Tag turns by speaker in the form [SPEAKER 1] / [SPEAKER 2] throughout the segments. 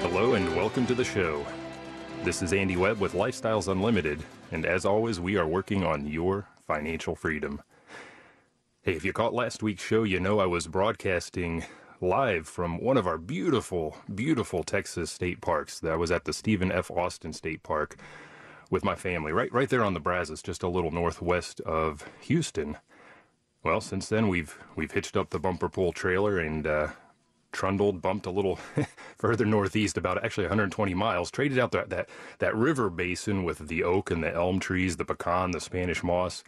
[SPEAKER 1] Hello and welcome to the show. This is Andy Webb with Lifestyles Unlimited, and as always, we are working on your financial freedom. Hey, if you caught last week's show, you know I was broadcasting live from one of our beautiful, beautiful Texas state parks. That was at the Stephen F. Austin State Park with my family, right, right there on the Brazos, just a little northwest of Houston. Well, since then we've we've hitched up the bumper pull trailer and uh, trundled, bumped a little further northeast, about actually 120 miles. Traded out that, that that river basin with the oak and the elm trees, the pecan, the Spanish moss,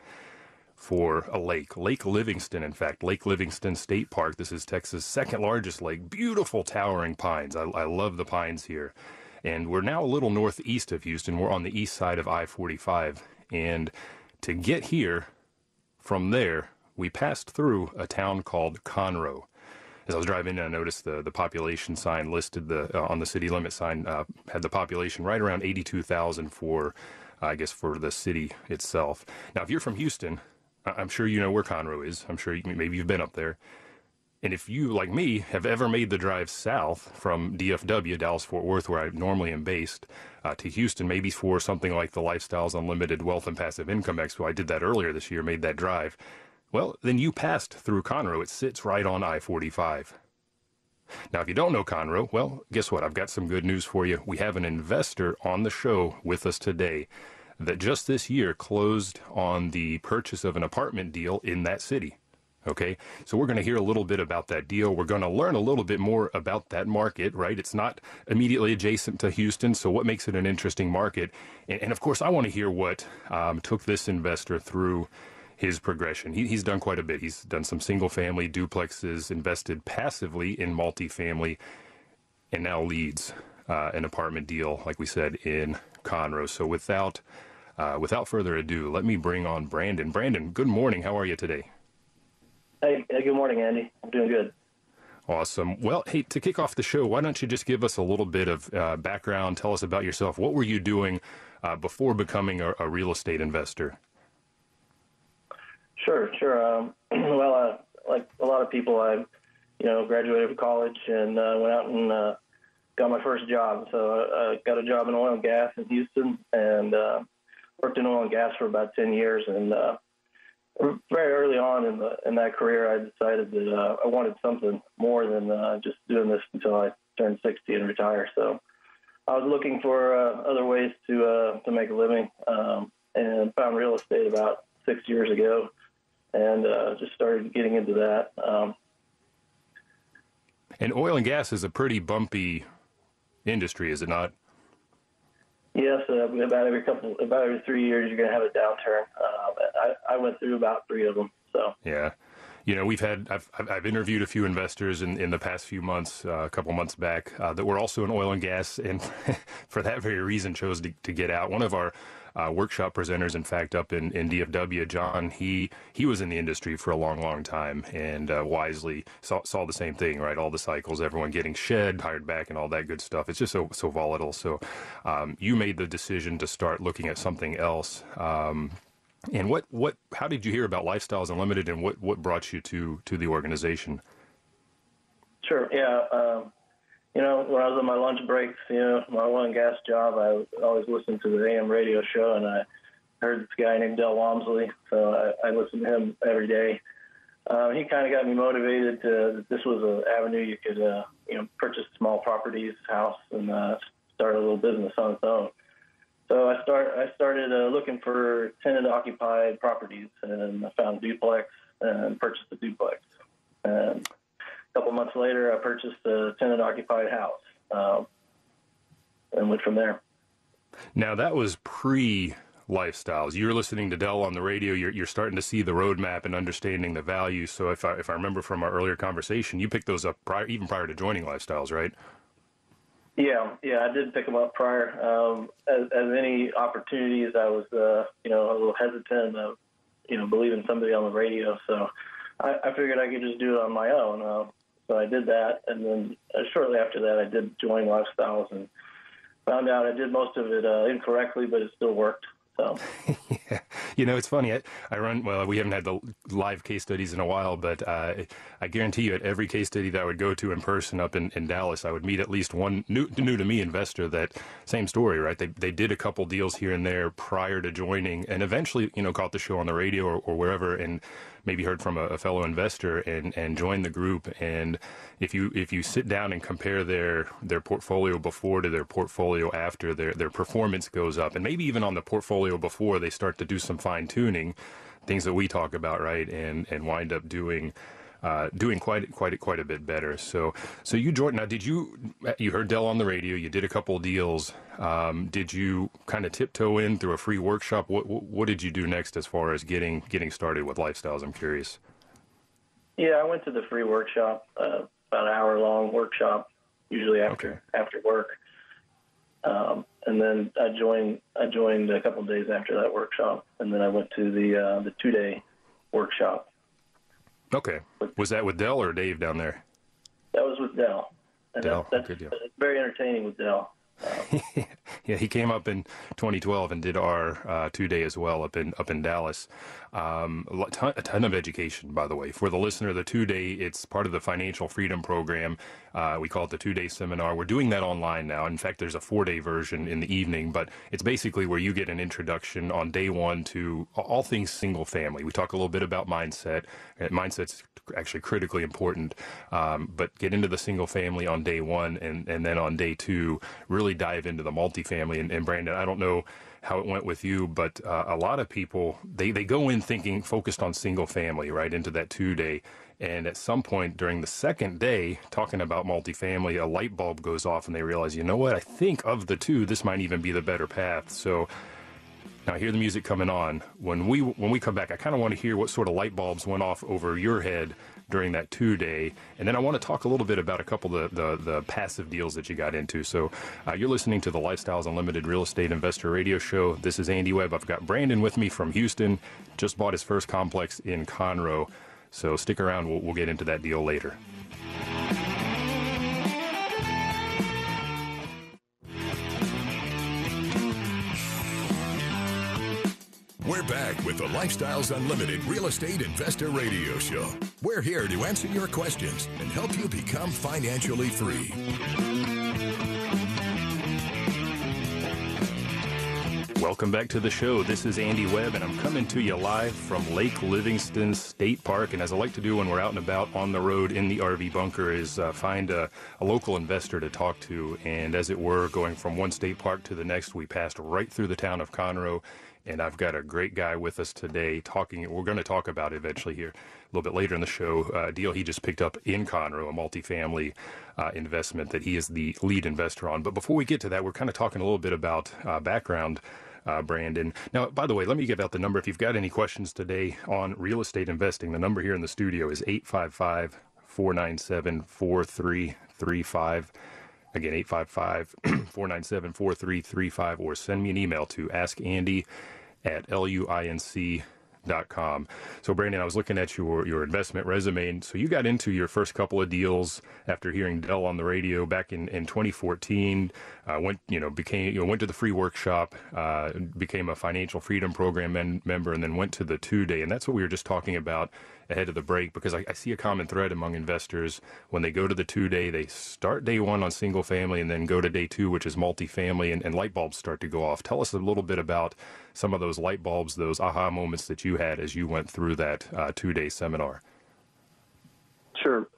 [SPEAKER 1] for a lake, Lake Livingston. In fact, Lake Livingston State Park. This is Texas' second largest lake. Beautiful towering pines. I, I love the pines here. And we're now a little northeast of Houston. We're on the east side of I-45, and to get here from there, we passed through a town called Conroe as I was driving in, I noticed the, the population sign listed the uh, on the city limit sign uh, had the population right around 82,000 for, uh, I guess, for the city itself. Now, if you're from Houston, I'm sure you know where Conroe is. I'm sure you, maybe you've been up there. And if you, like me, have ever made the drive south from DFW, Dallas Fort Worth, where I normally am based, uh, to Houston, maybe for something like the Lifestyles Unlimited Wealth and Passive Income Expo, I did that earlier this year, made that drive. Well, then you passed through Conroe. It sits right on I 45. Now, if you don't know Conroe, well, guess what? I've got some good news for you. We have an investor on the show with us today that just this year closed on the purchase of an apartment deal in that city. Okay, so we're going to hear a little bit about that deal. We're going to learn a little bit more about that market, right? It's not immediately adjacent to Houston, so what makes it an interesting market? And, and of course, I want to hear what um, took this investor through his progression. He, he's done quite a bit. He's done some single family duplexes, invested passively in multifamily, and now leads uh, an apartment deal, like we said, in Conroe. So without uh, without further ado, let me bring on Brandon. Brandon, good morning. How are you today?
[SPEAKER 2] Hey, hey good morning, Andy. I'm doing good.
[SPEAKER 1] Awesome. Well, hey, to kick off the show, why don't you just give us a little bit of uh, background? Tell us about yourself. What were you doing uh, before becoming a, a real estate investor?
[SPEAKER 2] Sure, sure. Um, well, uh, like a lot of people, I, you know, graduated from college and uh, went out and uh, got my first job. So I got a job in oil and gas in Houston and uh, worked in oil and gas for about ten years. And uh, very early on in the in that career, I decided that uh, I wanted something more than uh, just doing this until I turned 60 and retire. So I was looking for uh, other ways to uh, to make a living um, and found real estate about six years ago and uh, just started getting into that. Um,
[SPEAKER 1] and oil and gas is a pretty bumpy industry, is it not?
[SPEAKER 2] Yes, uh, about every couple, about every three years, you're going to have a downturn. Uh, I, I went through about three of them. So
[SPEAKER 1] yeah, you know, we've had I've I've interviewed a few investors in, in the past few months, uh, a couple months back, uh, that were also in oil and gas, and for that very reason chose to, to get out. One of our uh, workshop presenters, in fact, up in, in DFW, John, he he was in the industry for a long, long time, and uh, wisely saw saw the same thing, right? All the cycles, everyone getting shed, hired back, and all that good stuff. It's just so so volatile. So um, you made the decision to start looking at something else. Um, and what, what how did you hear about Lifestyles Unlimited and what, what brought you to, to the organization?
[SPEAKER 2] Sure. Yeah. Um, you know, when I was on my lunch breaks, you know, my oil and gas job, I always listened to the AM radio show, and I heard this guy named Del Walmsley, so I, I listened to him every day. Uh, he kind of got me motivated to this was an avenue you could, uh, you know, purchase small properties, house, and uh, start a little business on its own. So I start I started uh, looking for tenant occupied properties, and I found duplex and purchased a duplex. And a couple months later, I purchased a tenant occupied house um, and went from there.
[SPEAKER 1] Now, that was pre lifestyles. You're listening to Del on the radio. You're, you're starting to see the roadmap and understanding the value. So, if I, if I remember from our earlier conversation, you picked those up prior, even prior to joining lifestyles, right?
[SPEAKER 2] Yeah, yeah, I did pick them up prior. Um, as, as any opportunities, I was, uh, you know, a little hesitant of, you know, believing somebody on the radio. So I, I figured I could just do it on my own. Uh, so I did that, and then uh, shortly after that, I did join Lifestyles and found out I did most of it uh, incorrectly, but it still worked. So.
[SPEAKER 1] you know, it's funny. I, I, run, well, we haven't had the live case studies in a while, but uh, I guarantee you at every case study that I would go to in person up in, in Dallas, I would meet at least one new, new to me investor that same story, right? They, they did a couple deals here and there prior to joining and eventually, you know, caught the show on the radio or, or wherever. And maybe heard from a, a, fellow investor and, and join the group. And if you if you sit down and compare their their portfolio before to their portfolio after, their their performance goes up. And maybe even on the portfolio before, they start to do some fine tuning, things that we talk about, right? And and wind up doing uh, doing quite quite quite a bit better. So so you Jordan, now did you you heard Del on the radio? You did a couple of deals. Um, did you kind of tiptoe in through a free workshop? What, what, what did you do next as far as getting getting started with lifestyles? I'm curious.
[SPEAKER 2] Yeah, I went to the free workshop, uh, about an hour long workshop, usually after okay. after work. Um, and then I joined I joined a couple of days after that workshop, and then I went to the uh, the two day workshop
[SPEAKER 1] Okay. Was that with Del or Dave down there?
[SPEAKER 2] That was with Del.
[SPEAKER 1] And Del.
[SPEAKER 2] That, that's
[SPEAKER 1] Good deal.
[SPEAKER 2] very entertaining with Del.
[SPEAKER 1] yeah, he came up in 2012 and did our uh, two day as well up in up in Dallas. Um, a, ton, a, ton, of education, by the way, for the listener. The two day, it's part of the Financial Freedom Program. Uh, we call it the two day seminar. We're doing that online now. In fact, there's a four day version in the evening, but it's basically where you get an introduction on day one to all things single family. We talk a little bit about mindset. Uh, mindset's actually critically important, um, but get into the single family on day one, and and then on day two, really dive into the multifamily. And, and Brandon, I don't know how it went with you, but uh, a lot of people they, they go in thinking focused on single family right into that two day, and at some point during the second day, talking about multifamily, a light bulb goes off, and they realize, you know what? I think of the two, this might even be the better path. So. Now I hear the music coming on. When we when we come back, I kind of want to hear what sort of light bulbs went off over your head during that two day. And then I want to talk a little bit about a couple of the, the, the passive deals that you got into. So uh, you're listening to the Lifestyles Unlimited Real Estate Investor Radio Show. This is Andy Webb. I've got Brandon with me from Houston. Just bought his first complex in Conroe. So stick around. We'll, we'll get into that deal later.
[SPEAKER 3] We're back with the Lifestyles Unlimited Real Estate Investor Radio Show. We're here to answer your questions and help you become financially free.
[SPEAKER 1] Welcome back to the show. This is Andy Webb, and I'm coming to you live from Lake Livingston State Park. And as I like to do when we're out and about on the road in the RV bunker, is uh, find a, a, local investor to talk to. And as it were, going from one state park to the next, we passed right through the town of Conroe and I've got a great guy with us today talking. We're going to talk about it eventually here a little bit later in the show. Uh, deal he just picked up in Conroe, a multifamily uh, investment that he is the lead investor on. But before we get to that, we're kind of talking a little bit about uh, background. Uh, Brandon. Now, by the way, let me give out the number. If you've got any questions today on real estate investing, the number here in the studio is 855 497 4335. Again, 855 497 4335, or send me an email to askandy at luinc dot com. So Brandon, I was looking at your your investment resume, and so you got into your first couple of deals after hearing Del on the radio back in, in 2014. Uh, went you know became you know went to the free workshop, uh, became a financial freedom program men- member, and then went to the two day. And that's what we were just talking about ahead of the break because I, I, see a common thread among investors when they go to the two day, they start day one on single family and then go to day two, which is multifamily, and, and light bulbs start to go off. Tell us a little bit about some of those light bulbs, those aha moments that you had as you went through that uh, two day seminar.
[SPEAKER 2] Sure.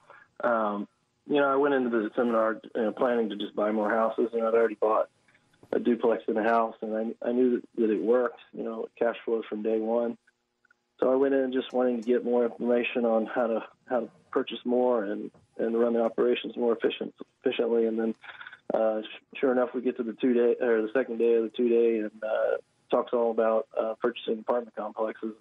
[SPEAKER 2] Um, you know, I went into the seminar you know, planning to just buy more houses, and I'd already bought a duplex in a house, and I, I knew that, that it worked. You know, cash flow from day one. So I went in just wanting to get more information on how to how to purchase more and and run the operations more efficient efficiently. And then, uh, sure enough, we get to the two day or the second day of the two day and uh, talks all about uh, purchasing apartment complexes.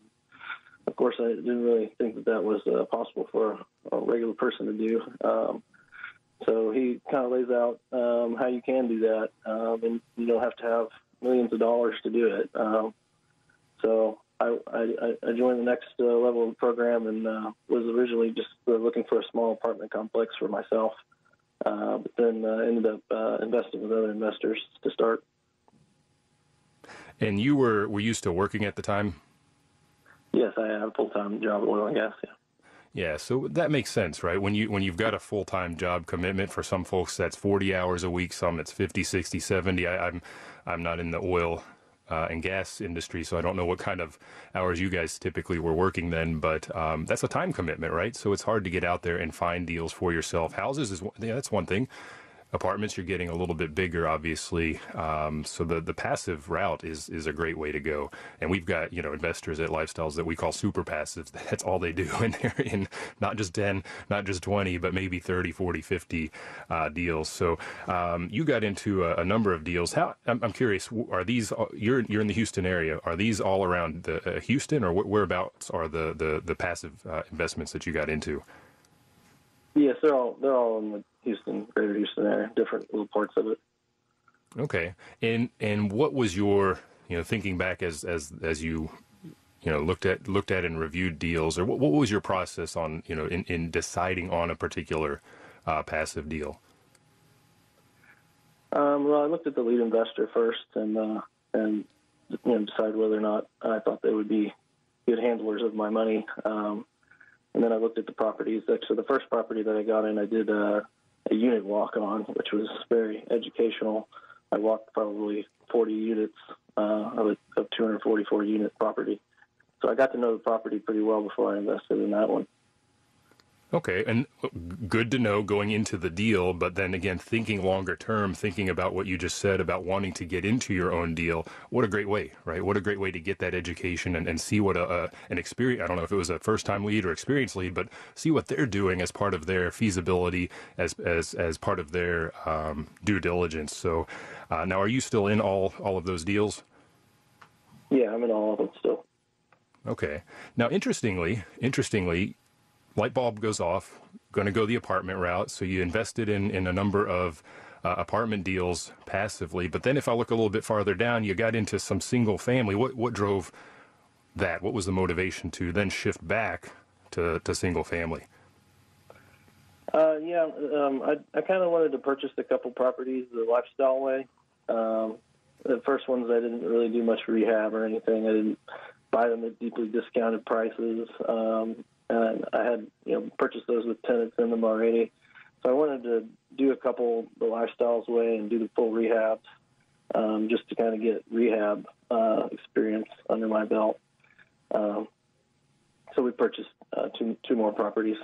[SPEAKER 2] Of course, I didn't really think that that was uh, possible for a regular person to do. Um, so he kind of lays out um, how you can do that, um, and you don't have to have millions of dollars to do it. Um, so I, I, I, joined the next uh, level of the program and uh, was originally just uh, looking for a small apartment complex for myself, uh, but then uh, ended up uh, investing with other investors to start.
[SPEAKER 1] And you were were used to working at the time?
[SPEAKER 2] Yes, I had a full time job at oil and gas. Yeah.
[SPEAKER 1] Yeah, so that makes sense, right? When you when you've got a full-time job commitment for some folks that's 40 hours a week, some it's 50, 60, 70. I, I'm I'm not in the oil uh, and gas industry, so I don't know what kind of hours you guys typically were working then, but um, that's a time commitment, right? So it's hard to get out there and find deals for yourself. Houses is yeah, that's one thing apartments, you're getting a little bit bigger, obviously. Um, so the the passive route is is a great way to go. And we've got you know investors at Lifestyles that we call super passives. That's all they do, and they're in not just 10, not just 20, but maybe 30, 40, 50 uh, deals. So um, you got into a, a, number of deals. How I'm, I'm, curious, are these you're you're in the Houston area? Are these all around the uh, Houston, or whereabouts are the the the passive uh, investments that you got into?
[SPEAKER 2] Yes, they're all they're all in the Houston, Greater Houston area, different little parts of it.
[SPEAKER 1] Okay, and and what was your you know thinking back as as as you you know looked at looked at and reviewed deals, or what, what was your process on you know in, in deciding on a particular uh, passive deal?
[SPEAKER 2] Um, well, I looked at the lead investor first, and uh, and you know decided whether or not I thought they would be good handlers of my money. Um, and then I looked at the properties. So the first property that I got in, I did uh, a unit walk on, which was very educational. I walked probably 40 units uh, of a of 244 unit property. So I got to know the property pretty well before I invested in that one.
[SPEAKER 1] Okay, and good to know going into the deal, but then again, thinking longer term, thinking about what you just said about wanting to get into your own deal. What a great way, right? What a great way to get that education and, and see what a, a an experience. I don't know if it was a first time lead or experienced lead, but see what they're doing as part of their feasibility, as as as part of their um, due diligence. So, uh, now are you still in all all of those deals?
[SPEAKER 2] Yeah, I'm in all of them still.
[SPEAKER 1] Okay. Now, interestingly, interestingly, light bulb goes off, going to go the apartment route. So you invested in, in a number of uh, apartment deals passively. But then if I look a little bit farther down, you got into some single family. What, what drove that? What was the motivation to then shift back to, to single family?
[SPEAKER 2] Uh, yeah, um, I, I kind of wanted to purchase a couple properties the lifestyle way. Um, the first ones I didn't really do much rehab or anything. I didn't buy them at deeply discounted prices. Um, and I had you know purchased those with tenants in them already. So I wanted to do a couple the lifestyles way and do the full rehabs, um, just to kind of get rehab uh, experience under my belt. Um, so we purchased uh, two two more properties.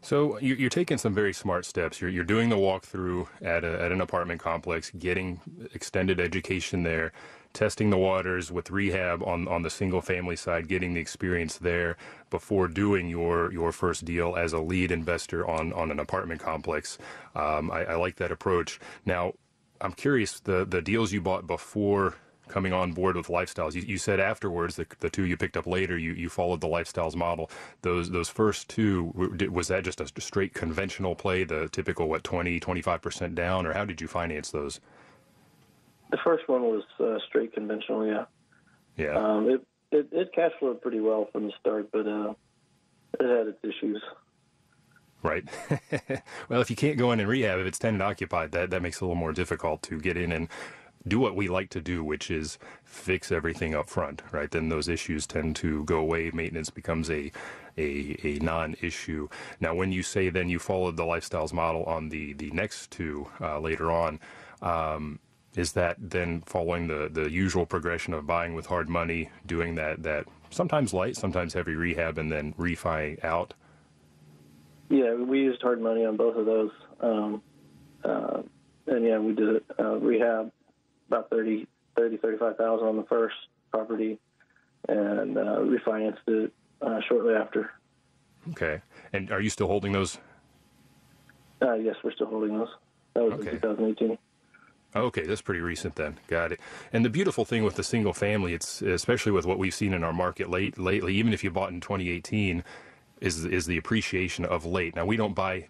[SPEAKER 1] So you're taking some very smart steps. You're, you're doing the walkthrough at, a, at an apartment complex, getting extended education there, testing the waters with rehab on, on the single family side, getting the experience there before doing your, your first deal as a lead investor on, on an apartment complex. Um, I, I like that approach. Now, I'm curious the, the deals you bought before coming on board with lifestyles. You, you said afterwards the, the two you picked up later, you, you followed the lifestyles model. Those those first two was that just a straight conventional play, the typical what 20 25 percent down, or how did you finance those?
[SPEAKER 2] The first one was uh, straight conventional, yeah.
[SPEAKER 1] Yeah.
[SPEAKER 2] Um, it, it, it cash flowed pretty well from the start, but uh, it had its issues.
[SPEAKER 1] Right. well, if you can't go in and rehab, if it's tenant occupied, that, that makes it a little more difficult to get in and do what we like to do, which is fix everything up front, right? Then those issues tend to go away. Maintenance becomes a a, a non-issue. Now, when you say then you followed the lifestyles model on the the next two uh, later on, um, is that then following the the usual progression of buying with hard money, doing that that sometimes light, sometimes heavy rehab, and then refi out?
[SPEAKER 2] Yeah, we used hard money on both of those. Um, uh, and yeah, we did uh, rehab about 30, 30 35,000 on the first property and uh, refinanced it uh, shortly after.
[SPEAKER 1] Okay. And are you still holding those?
[SPEAKER 2] Uh, yes, we're still holding those. That was okay. in 2018.
[SPEAKER 1] Okay, that's pretty recent then. Got it. And the beautiful thing with the single family, it's especially with what we've seen in our market late lately, even if you bought in 2018, is is the appreciation of late. Now we don't buy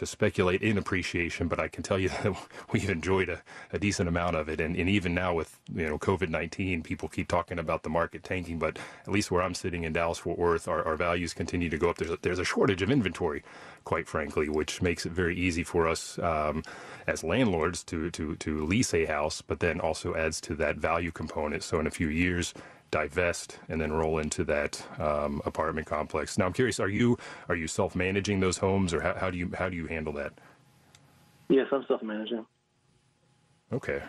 [SPEAKER 1] to speculate in appreciation, but I can tell you that we've enjoyed a, a decent amount of it. And, and even now with you know COVID nineteen, people keep talking about the market tanking, but at least where I'm sitting in Dallas Fort Worth, our, our values continue to go up. There's a, there's a shortage of inventory, quite frankly, which makes it very easy for us um, as landlords to to to lease a house, but then also adds to that value component. So in a few years divest and then roll into that um, apartment complex. Now, I'm curious: are you are you self managing those homes, or how, how do you how do you handle that?
[SPEAKER 2] Yes, I'm self managing.
[SPEAKER 1] Okay.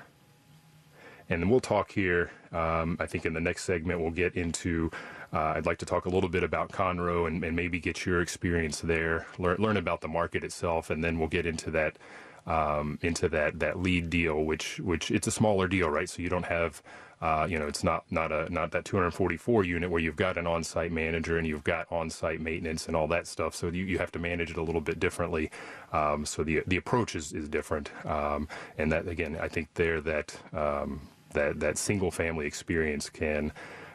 [SPEAKER 1] And then we'll talk here. Um, I think in the next segment we'll get into. Uh, I'd like to talk a little bit about Conroe and, and maybe get your experience there, learn learn about the market itself, and then we'll get into that um, into that that lead deal, which which it's a smaller deal, right? So you don't have uh, you know, it's not not a not that 244 unit where you've got an on-site manager and you've got on-site maintenance and all that stuff. So you, you have to manage it a little bit differently. Um, so the the approach is is different. Um, and that again, I think there that um, that that single family experience can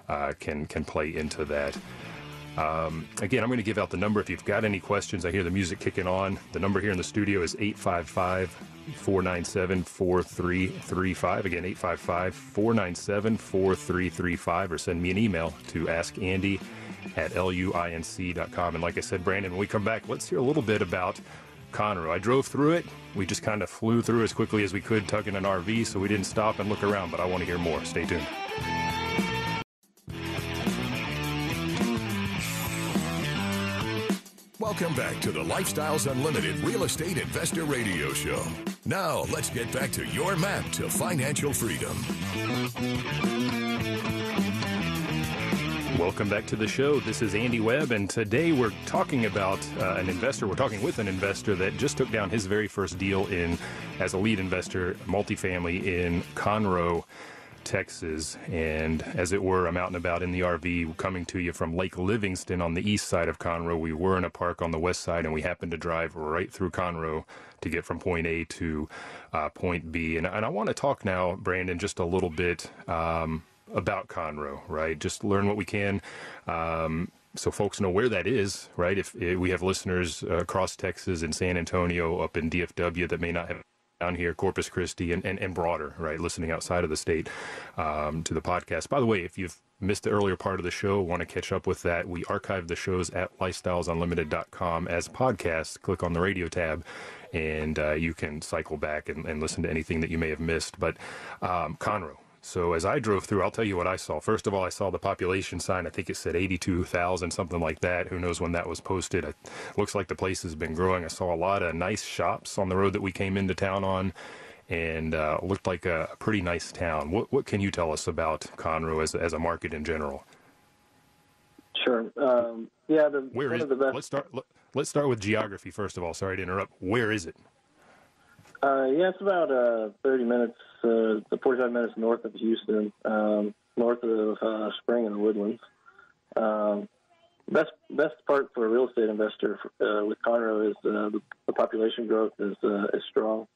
[SPEAKER 1] uh, can can play into that. Um, again, I'm going to give out the number if you've got any questions. I hear the music kicking on. The number here in the studio is 855 497 4335. Again, 855 497 4335, or send me an email to askandy at luinc.com. And like I said, Brandon, when we come back, let's hear a little bit about Conroe. I drove through it. We just kind of flew through as quickly as we could, tugging an RV, so we didn't stop and look around, but I want to hear more. Stay tuned.
[SPEAKER 3] Welcome back to the Lifestyles Unlimited Real Estate Investor Radio Show. Now, let's get back to your map to financial freedom.
[SPEAKER 1] Welcome back to the show. This is Andy Webb, and today we're talking about uh, an investor. We're talking with an investor that just took down his very first deal in as a lead investor, multifamily in Conroe. Texas, and as it were, I'm out and about in the RV coming to you from Lake Livingston on the east side of Conroe. We were in a park on the west side, and we happened to drive right through Conroe to get from point A to uh, point B. And, and I want to talk now, Brandon, just a little bit um, about Conroe, right? Just learn what we can. Um, so folks know where that is, right? If, if we have listeners uh, across Texas and San Antonio, up in DFW that may not have down here, Corpus Christi, and, and, and broader, right? Listening outside of the state um, to the podcast. By the way, if you've missed the earlier part of the show, want to catch up with that, we archive the shows at lifestylesunlimited.com as podcasts. Click on the radio tab, and uh, you can cycle back and, and, listen to anything that you may have missed. But um, Conroe, so as I drove through, I'll tell you what I saw. First of all, I saw the population sign. I think it said 82,000, something like that. Who knows when that was posted? It looks like the place has been growing. I saw a lot of nice shops on the road that we came into town on and uh, looked like a pretty nice town. What, what can you tell us about Conroe as, as a market in general?
[SPEAKER 2] Sure. Um, yeah, the,
[SPEAKER 1] Where is, Let's start, let, us start with geography first of all. Sorry to interrupt. Where is it?
[SPEAKER 2] Uh, yeah, it's about uh, 30 minutes, uh, 45 minutes north of Houston, um, north of uh, Spring and the Woodlands. Um, best best part for a real estate investor uh, with Conroe is uh, the, the population growth is uh, is strong.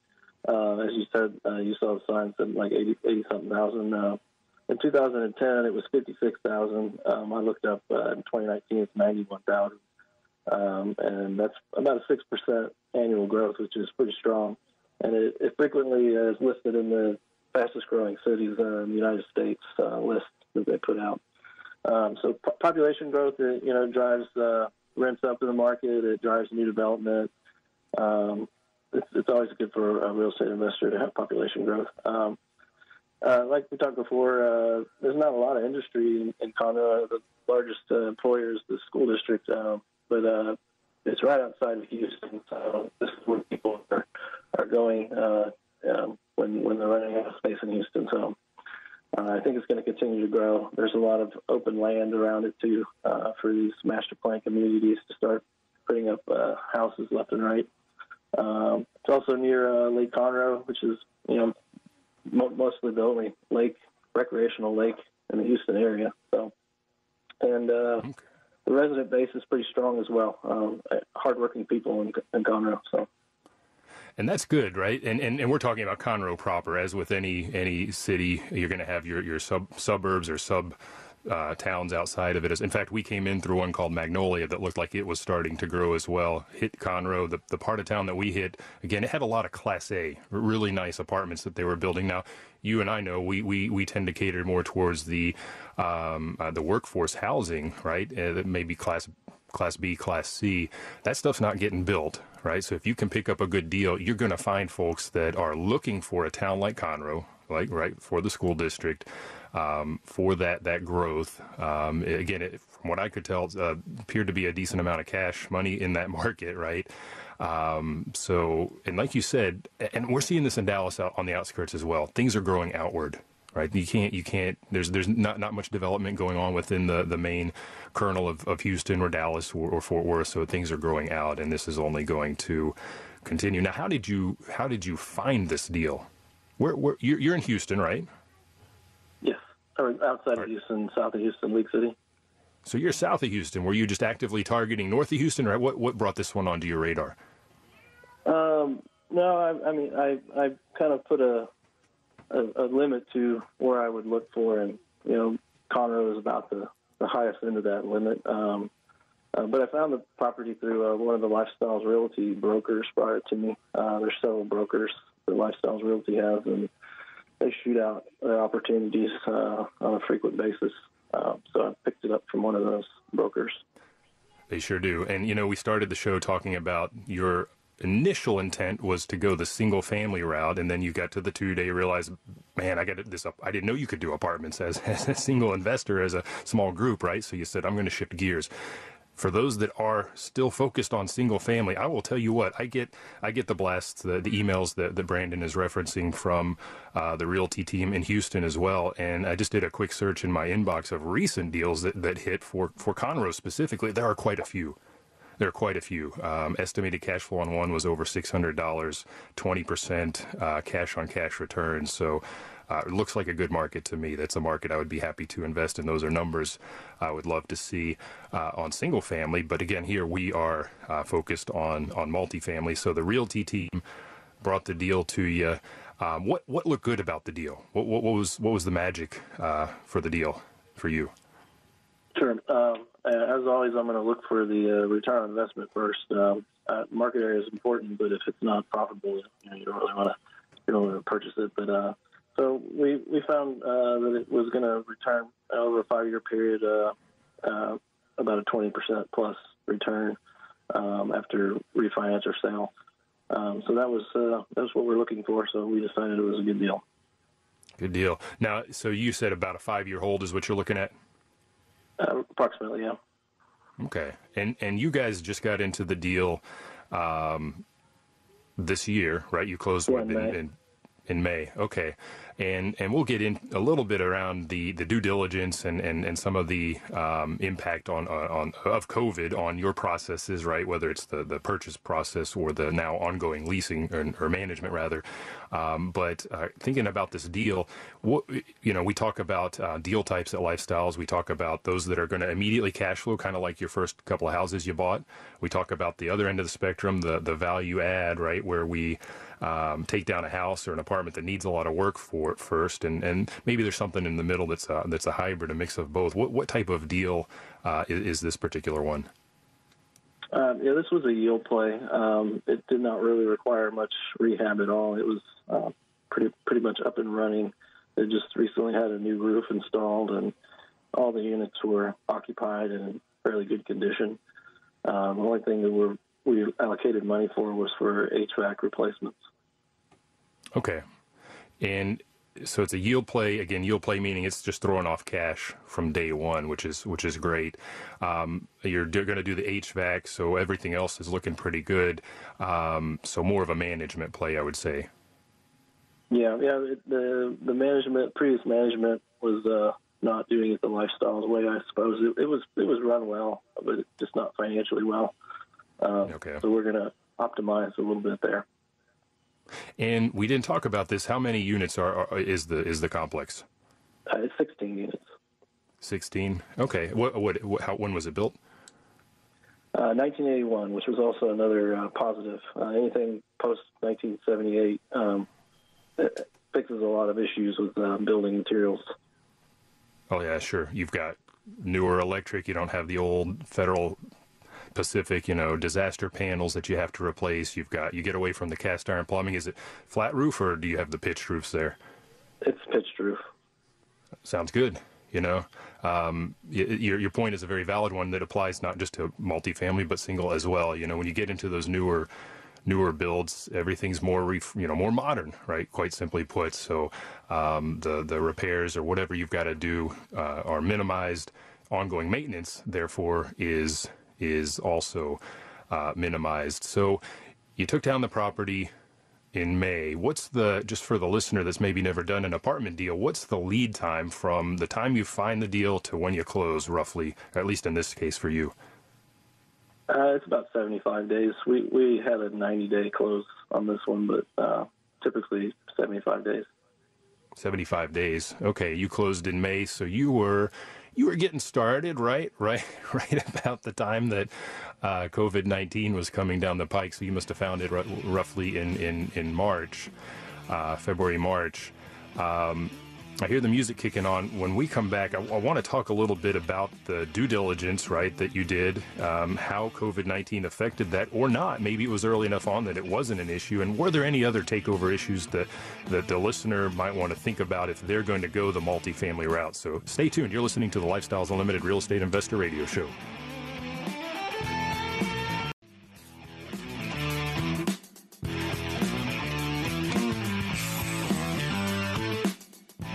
[SPEAKER 2] Uh, as you said, uh, you saw the signs said like 80, 80 something thousand. Uh, in 2010, it was 56,000. Um, I looked up in 2019, it's 91,000. Um, and that's about a 6% annual growth, which is pretty strong and it, it frequently is listed in the fastest growing cities uh, in the United States uh, list that they put out. Um, so po- population growth, it, you know, drives uh, rents up in the market. It drives new development. Um, it's, it's, always good for a real estate investor to have population growth. Um, uh, like we talked before, uh, there's not a lot of industry in, in Conroe. The largest uh, employer is the school district, um, but it's right outside of Houston. So this is where people are are going uh, um, when when they're running out of space in Houston. So uh, I think it's going to continue to grow. There's a lot of open land around it too uh, for these master plan communities to start putting up uh, houses left and right. Um, it's also near uh, Lake Conroe, which is you know mo- mostly the only lake recreational lake in the Houston area. So and uh, okay. the resident base is pretty strong as well. Um, hardworking people in, in Conroe. So
[SPEAKER 1] and that's good, right? And, and and we're talking about Conroe proper. As with any any city, you're going to have your your sub suburbs or sub uh, towns outside of it. In fact, we came in through one called Magnolia that looked like it was starting to grow as well. Hit Conroe, the, the part of town that we hit, again, it had a lot of Class A, really nice apartments that they were building. Now, you and I know we, we, we tend to cater more towards the um, uh, the workforce housing, right? Uh, that maybe Class Class B, Class C. That stuff's not getting built, right? So if you can pick up a good deal, you're going to find folks that are looking for a town like Conroe, like right for the school district um, for that that growth. Um, again, it, from what I could tell, uh, appeared to be a decent amount of cash money in that market, right? Um, so, and like you said, and we're seeing this in Dallas out on the outskirts as well. Things are growing outward, right? You can't, you can't. There's there's not not much development going on within the the main kernel of, of Houston or Dallas or, or Fort Worth. So things are growing out, and this is only going to continue. Now, how did you how did you find this deal? Where, where you're, you're in Houston, right?
[SPEAKER 2] Yes, or outside of Houston, south of Houston, League City.
[SPEAKER 1] So you're south of Houston. Were you just actively targeting north of Houston, or what? What brought this one onto your radar?
[SPEAKER 2] Um, no, I, I mean, I I kind of put a, a, a limit to where I would look for, and you know, Conroe is about the the highest end of that limit. Um, uh, but I found the property through uh, one of the Lifestyles Realty brokers brought it to me. Uh, there's several brokers that Lifestyles Realty has, and they shoot out their opportunities uh, on a frequent basis. Uh, so I picked it up from one of those brokers.
[SPEAKER 1] They sure do. And, you know, we started the show talking about your initial intent was to go the single family route, and then you got to the two day, realized, man, I got this up. I didn't know you could do apartments as, as a single investor, as a small group, right? So you said, I'm going to shift gears for those that are still focused on single family, I will tell you what I get. I get the blasts, the, the emails that, that Brandon is referencing from uh, the Realty team in Houston as well. And I just did a quick search in my inbox of recent deals that, that hit for for Conroe specifically. There are quite a few. There are quite a few. Um, estimated cash flow on one was over six hundred dollars, twenty percent uh, cash on cash returns. So uh, it looks like a good market to me. That's a market I would be happy to invest in. Those are numbers I would love to see uh, on single family. But again, here we are uh, focused on on multifamily. So the realty team brought the deal to you. Um, what what looked good about the deal? What, what, what was what was the magic uh, for the deal for you?
[SPEAKER 2] Sure. Um, as always, I'm going to look for the uh, return on investment first. Um, uh, market area is important, but if it's not profitable, you, know, you don't really want to you don't want to purchase it. But uh, so we we found uh, that it was going to return over a five year period uh, uh, about a 20% plus return um, after refinance or sale. Um, so that was uh, that was what we're looking for. So we decided it was a good deal.
[SPEAKER 1] Good deal. Now, so you said about a five year hold is what you're looking at.
[SPEAKER 2] Uh, approximately, yeah.
[SPEAKER 1] Okay, and and you guys just got into the deal um, this year, right? You closed
[SPEAKER 2] yeah,
[SPEAKER 1] in, in, in May. Okay, and and we'll get in a little bit around the, the due diligence and, and, and some of the um, impact on, on of COVID on your processes, right? Whether it's the, the purchase process or the now ongoing leasing or, or management rather. Um, but uh, thinking about this deal, what, you know, we talk about uh, deal types at Lifestyles. We talk about those that are going to immediately cash flow, kind of like your first couple of houses you bought. We talk about the other end of the spectrum, the the value add, right, where we um, take down a house or an apartment that needs a lot of work for it first, and, and maybe there's something in the middle that's a, that's a hybrid, a mix of both. What what type of deal uh, is, is, this particular one?
[SPEAKER 2] Um, yeah, this was a yield play. Um, it did not really require much rehab at all. It was uh, pretty pretty much up and running. They just recently had a new roof installed, and all the units were occupied and in fairly good condition. Um, the only thing that we allocated money for was for HVAC replacements.
[SPEAKER 1] Okay. And so it's a yield play again. Yield play meaning it's just throwing off cash from day one, which is which is great. Um, you're going to do the HVAC, so everything else is looking pretty good. Um, so more of a management play, I would say.
[SPEAKER 2] Yeah, yeah. The the management, previous management was uh, not doing it the lifestyles way. I suppose it, it was it was run well, but just not financially well. Uh, okay. So we're going to optimize a little bit there.
[SPEAKER 1] And we didn't talk about this. How many units are, are is the is the complex?
[SPEAKER 2] Uh, it's 16 units.
[SPEAKER 1] 16. Okay. What, what, what how when was it built?
[SPEAKER 2] Uh, 1981, which was also another uh, positive. Uh, anything post 1978 um, fixes a lot of issues with uh, building materials.
[SPEAKER 1] Oh yeah, sure. You've got newer electric. You don't have the old federal Pacific, you know, disaster panels that you have to replace. You've got you get away from the cast iron plumbing. Is it flat roof or do you have the pitched roofs there?
[SPEAKER 2] It's pitched roof.
[SPEAKER 1] Sounds good. You know, um, your your point is a very valid one that applies not just to multifamily but single as well. You know, when you get into those newer newer builds, everything's more you know more modern, right? Quite simply put. So um, the the repairs or whatever you've got to do uh, are minimized. Ongoing maintenance, therefore, is is also uh, minimized. So you took down the property in May. What's the just for the listener that's maybe never done an apartment deal? What's the lead time from the time you find the deal to when you close, roughly? At least in this case for you.
[SPEAKER 2] Uh, it's about 75 days. We we had a 90 day close on this one, but uh, typically 75 days.
[SPEAKER 1] 75 days. Okay, you closed in May, so you were you were getting started, right? Right, right about the time that uh, COVID 19 was coming down the pike. So you must have found it r- roughly in in in March, uh, February, March. Um, I hear the music kicking on. When we come back, I, I want to talk a little bit about the due diligence, right, that you did, um, how COVID 19 affected that or not. Maybe it was early enough on that it wasn't an issue. And were there any other takeover issues that, that the listener might want to think about if they're going to go the multifamily route? So stay tuned. You're listening to the Lifestyles Unlimited Real Estate Investor Radio Show.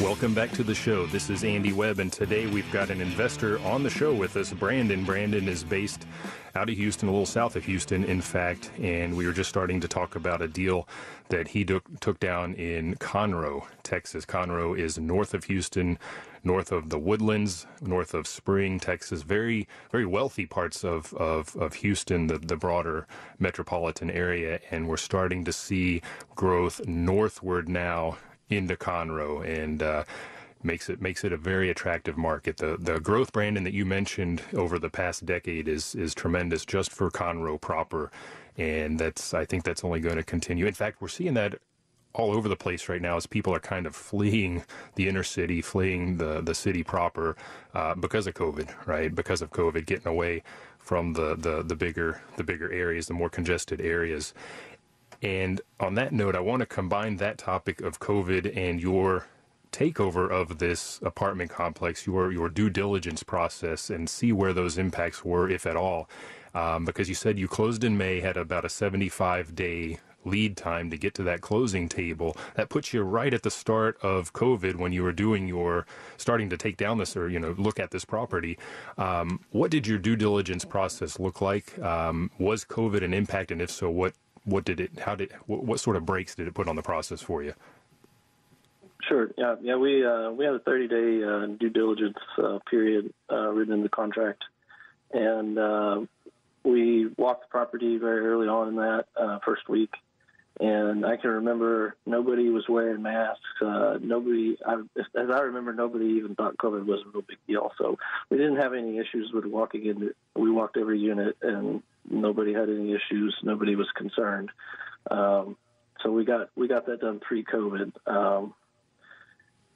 [SPEAKER 1] Welcome back to the show. This is Andy Webb, and today we've got an investor on the show with us, Brandon. Brandon is based out of Houston, a little south of Houston, in fact, and we were just starting to talk about a deal that he took, took down in Conroe, Texas. Conroe is north of Houston, north of the Woodlands, north of Spring, Texas. Very, very wealthy parts of, of, of Houston, the, the broader metropolitan area. And we're starting to see growth northward now into Conroe. And, uh, makes it makes it a very attractive market. The the growth Brandon that you mentioned over the past decade is is tremendous just for Conroe proper, and that's I think that's only going to continue. In fact, we're seeing that all over the place right now as people are kind of fleeing the inner city, fleeing the the city proper uh, because of COVID, right? Because of COVID, getting away from the the the bigger the bigger areas, the more congested areas. And on that note, I want to combine that topic of COVID and your takeover of this apartment complex, your your due diligence process, and see where those impacts were, if at all. Um, because you said you closed in May, had about a 75 day lead time to get to that closing table. That puts you right at the start of COVID when you were doing your starting to take down this or you know look at this property. Um, what did your due diligence process look like? Um, was COVID an impact, and if so, what what did it? How did what, what sort of breaks did it put on the process for you?
[SPEAKER 2] Sure. Yeah. Yeah. We uh, we had a 30 day uh, due diligence uh, period uh, written in the contract, and uh, we walked the property very early on in that uh, first week. And I can remember nobody was wearing masks. nobody, I, as I remember, nobody even thought COVID was a real big deal. So we didn't have any issues with walking in. We walked every unit, and nobody had any issues. Nobody was concerned. Um, so we got we got that done pre-COVID. Um,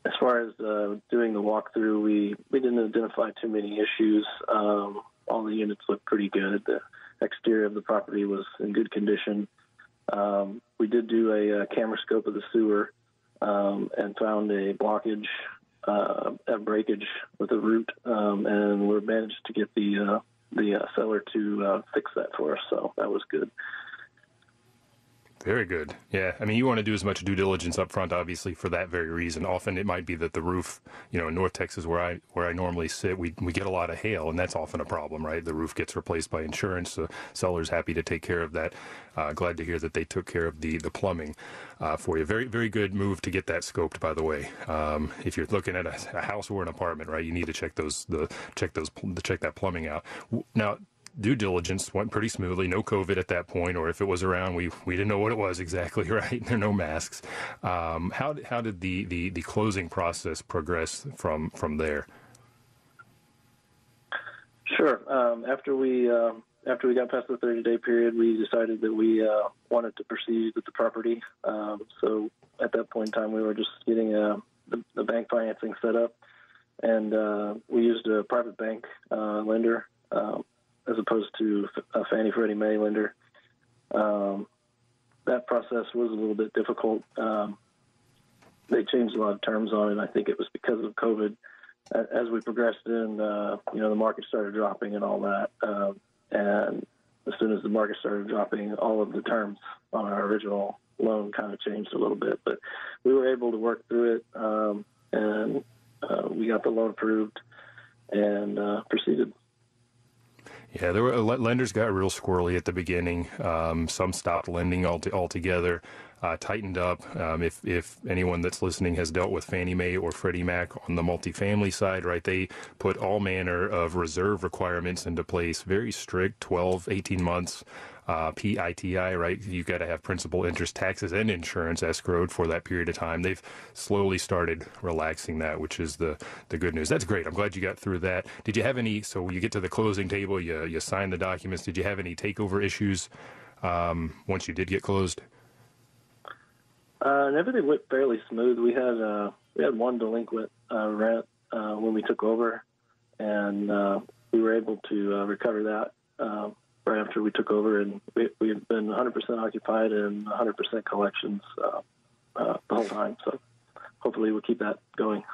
[SPEAKER 2] as far as uh, doing the walkthrough, we, we didn't identify too many issues. Um, all the units looked pretty good. The exterior of the property was in good condition. Um, we did do a, a, camera scope of the sewer um, and found a blockage, uh, a breakage with a root, um, and we managed to get the uh, the uh, seller to uh, fix that for us. So that was good.
[SPEAKER 1] Very good. Yeah, I mean, you want to do as much due diligence up front, obviously, for that very reason. Often, it might be that the roof, you know, in North Texas, where I where I normally sit, we we get a lot of hail, and that's often a problem, right? The roof gets replaced by insurance. The seller's happy to take care of that. Uh, glad to hear that they took care of the the plumbing uh, for you. Very very good move to get that scoped, by the way. Um, if you're looking at a, a, house or an apartment, right, you need to check those the check those check that plumbing out. Now due diligence went pretty smoothly. No COVID at that point, or if it was around, we we didn't know what it was exactly. Right? There are no masks. Um, how how did the, the the closing process progress from from there?
[SPEAKER 2] Sure. Um, after we um, after we got past the 30 day period, we decided that we uh, wanted to proceed with the property. Um, so at that point in time, we were just getting uh, the, the, bank financing set up, and uh, we used a private bank uh, lender um, as opposed to a Fannie Freddie Mae lender. Um, that process was a little bit difficult. Um, they changed a lot of terms on it. I think it was because of COVID. As we progressed in, uh, you know, the market started dropping and all that. Um, and as soon as the market started dropping, all of the terms on our original loan kind of changed a little bit. But we were able to work through it, um, and uh, we got the loan approved and uh, proceeded.
[SPEAKER 1] Yeah, there were lenders got real squirrely at the beginning. Um, some stopped lending altogether uh, tightened up. Um, if if anyone that's listening has dealt with Fannie Mae or Freddie Mac on the multifamily side, right, they put all manner of reserve requirements into place, very strict, 12, 18 months. Uh, PITI, right? You've got to have principal, interest, taxes, and insurance escrowed for that period of time. They've slowly started relaxing that, which is the the good news. That's great. I'm glad you got through that. Did you have any? So you get to the closing table, you you sign the documents. Did you have any takeover issues um, once you did get closed?
[SPEAKER 2] Uh, and everything went fairly smooth. We had uh, we had one delinquent uh, rent uh, when we took over, and uh, we were able to recover that uh, right after we took over. And we, we've been 100% occupied and 100% collections uh, uh, the whole time. So hopefully we'll keep that going.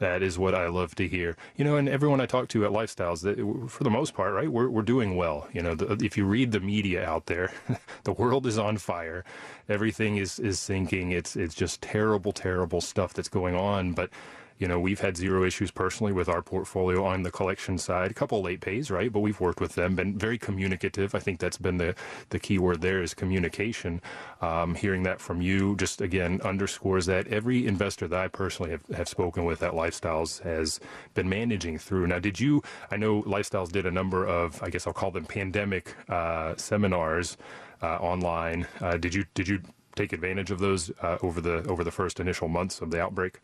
[SPEAKER 1] That is what I love to hear. You know, and everyone I talk to at Lifestyles, for the most part, right, we're, we're doing well. You know, the, if you read the media out there, the world is on fire. Everything is, is sinking. It's, it's just terrible, terrible stuff that's going on. But you know, we've had zero issues personally with our portfolio on the collection side. A couple late pays, right? But we've worked with them, been very communicative. I think that's been the, the key word there is communication. Um, hearing that from you just again underscores that every investor that I personally have, have spoken with at Lifestyles has been managing through. Now, did you, I know Lifestyles did a number of, I guess I'll call them pandemic uh, seminars uh, online. Uh, did you, did you take advantage of those uh, over the, over the first initial months of the outbreak?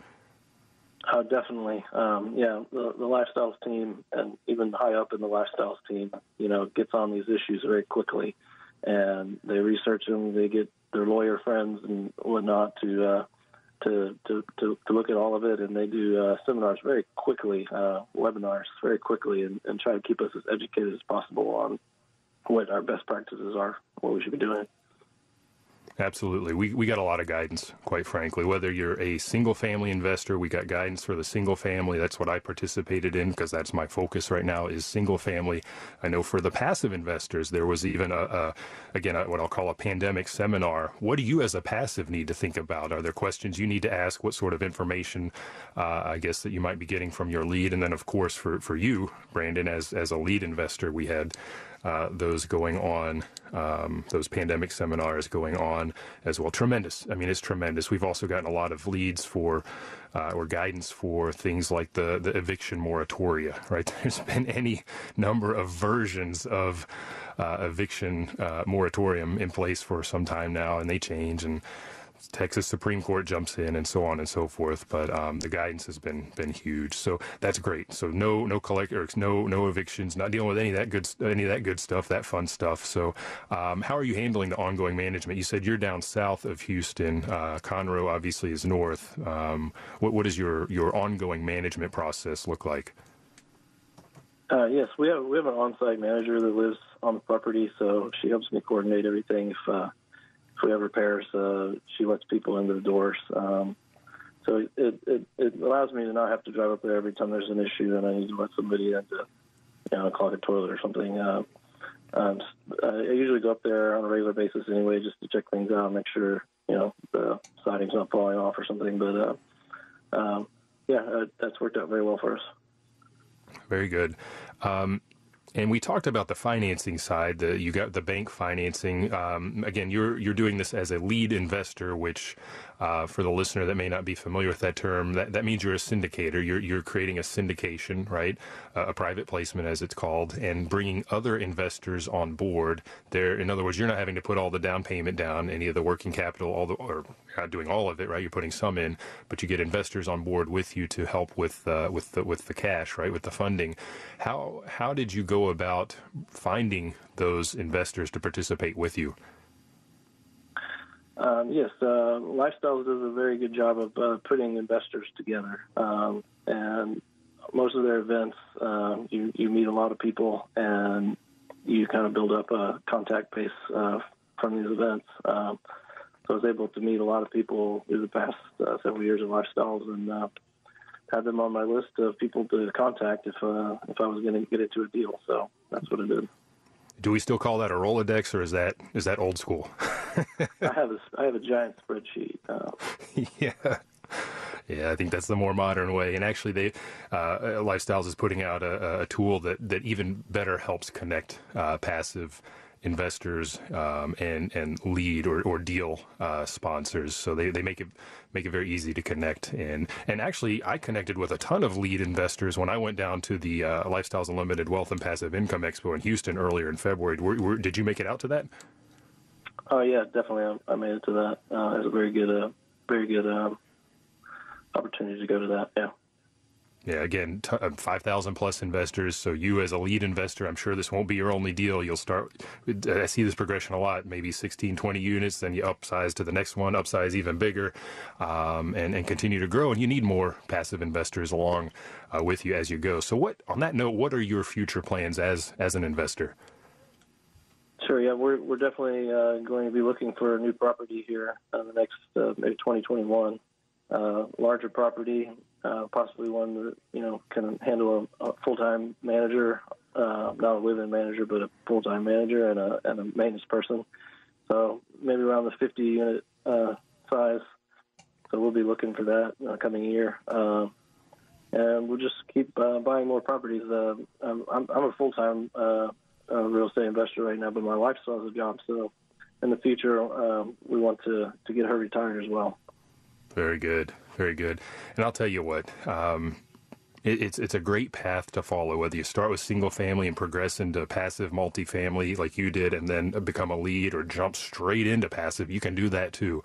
[SPEAKER 2] Uh, definitely. Um, yeah, the, the lifestyles team and even high up in the lifestyles team, you know, gets on these issues very quickly, and they research them. They get their lawyer friends and whatnot to uh, to, to to to look at all of it, and they do uh, seminars very quickly, uh, webinars very quickly, and, and try to keep us as educated as possible on what our best practices are, what we should be doing.
[SPEAKER 1] Absolutely. We, we got a lot of guidance, quite frankly. Whether you're a single family investor, we got guidance for the single family. That's what I participated in because that's my focus right now is single family. I know for the passive investors, there was even a, a again, a, what I'll call a pandemic seminar. What do you as a passive need to think about? Are there questions you need to ask? What sort of information, uh, I guess, that you might be getting from your lead? And then, of course, for, for you, Brandon, as, as a lead investor, we had uh, those going on, um, those pandemic seminars going on as well. Tremendous. I mean, it's tremendous. We've also gotten a lot of leads for uh, or guidance for things like the, the eviction moratoria, right? There's been any number of versions of uh, eviction uh, moratorium in place for some time now, and they change and Texas Supreme Court jumps in and so on and so forth. But um, the guidance has been been huge, so that's great. So no no collectors, no no evictions, not dealing with any of that good any of that good stuff, that fun stuff. So um, how are you handling the ongoing management? You said you're down south of Houston. Uh, Conroe obviously is north. Um, what what does your your ongoing management process look like?
[SPEAKER 2] Uh, yes, we have we have an on-site manager that lives on the property, so she helps me coordinate everything. If uh, we have repairs, uh, she lets people into the doors. Um, so it, it, it allows me to not have to drive up there every time there's an issue and I need to let somebody in to, you know, clog a toilet or something. Uh, um, I usually go up there on a regular basis anyway, just to check things out, make sure you know the siding's not falling off or something. But uh, um, yeah, uh, that's worked out very well for us.
[SPEAKER 1] Very good. Um, And we talked about the financing side. The, you got the bank financing. Um, again, you're you're doing this as a lead investor, which uh, for the listener that may not be familiar with that term, that, that means you're a syndicator. You're you're creating a syndication, right? Uh, a private placement, as it's called, and bringing other investors on board. There, in other words, you're not having to put all the down payment down, any of the working capital, all the or not doing all of it, right? You're putting some in, but you get investors on board with you to help with uh, with the with the cash, right? With the funding. How how did you go about finding those investors to participate with you?
[SPEAKER 2] Um, yes, uh, Lifestyles does a very good job of uh, putting investors together, um, and most of their events, uh, you you meet a lot of people, and you kind of build up a contact base uh, from these events. Um, so I was able to meet a lot of people through the past uh, several years of Lifestyles, and uh, had them on my list of people to contact if if I was going to get into a deal. So that's what I did
[SPEAKER 1] do we still call that a Rolodex, or is that is that old school?
[SPEAKER 2] I have a I have a giant spreadsheet. Uh,
[SPEAKER 1] yeah. Yeah, I think that's the more modern way. And actually, they uh, Lifestyles is putting out a, a, tool that, that even better helps connect uh, passive investors um, and and lead or, or deal uh, sponsors. So they, they make it make it very easy to connect. And and actually, I connected with a ton of lead investors when I went down to the uh, Lifestyles Unlimited Wealth and Passive Income Expo in Houston earlier in February. Were, were, did you make it out to that?
[SPEAKER 2] Oh yeah, definitely. I, made it to that. Uh, it was a very good, uh, very good um, opportunity to go to that. Yeah.
[SPEAKER 1] Yeah, again, t- uh, 5,000 plus investors. So, you as a lead investor, I'm sure this won't be your only deal. You'll start, I see this progression a lot, maybe 16, 20 units, then you upsize to the next one, upsize even bigger, um, and, and continue to grow. And you need more passive investors along uh, with you as you go. So, what, on that note, what are your future plans as, as an investor?
[SPEAKER 2] Sure. Yeah, we're we're definitely uh, going to be looking for a new property here in the next uh, maybe 2021. Uh, larger property, uh, possibly one that you know can handle a, a full-time manager, uh, not a live-in manager, but a full-time manager and a and a maintenance person. So maybe around the 50 unit uh, size. So we'll be looking for that coming year, uh, and we'll just keep uh, buying more properties. Uh, I'm, I'm a full-time uh, uh, real estate investor right now, but my wife still has a job. So in the future, um, we want to to get her retired as well.
[SPEAKER 1] Very good, very good. And I'll tell you what, um, it, it's it's a great path to follow. Whether you start with single family and progress into passive multifamily like you did, and then become a lead, or jump straight into passive, you can do that too.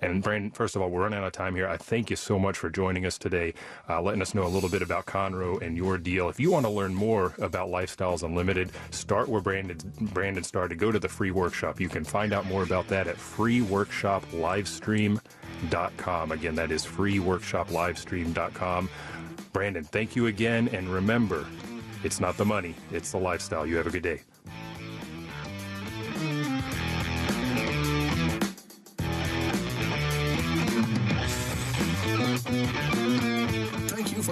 [SPEAKER 1] And Brandon, first of all, we're running out of time here. I thank you so much for joining us today, uh, letting us know a little bit about Conroe and your deal. If you want to learn more about Lifestyles Unlimited, start where Brandon Brandon started. Go to the free workshop. You can find out more about that at freeworkshoplivestream.com. Again, that is freeworkshoplivestream.com. Brandon, thank you again. And remember, it's not the money, it's the lifestyle. You have a good day.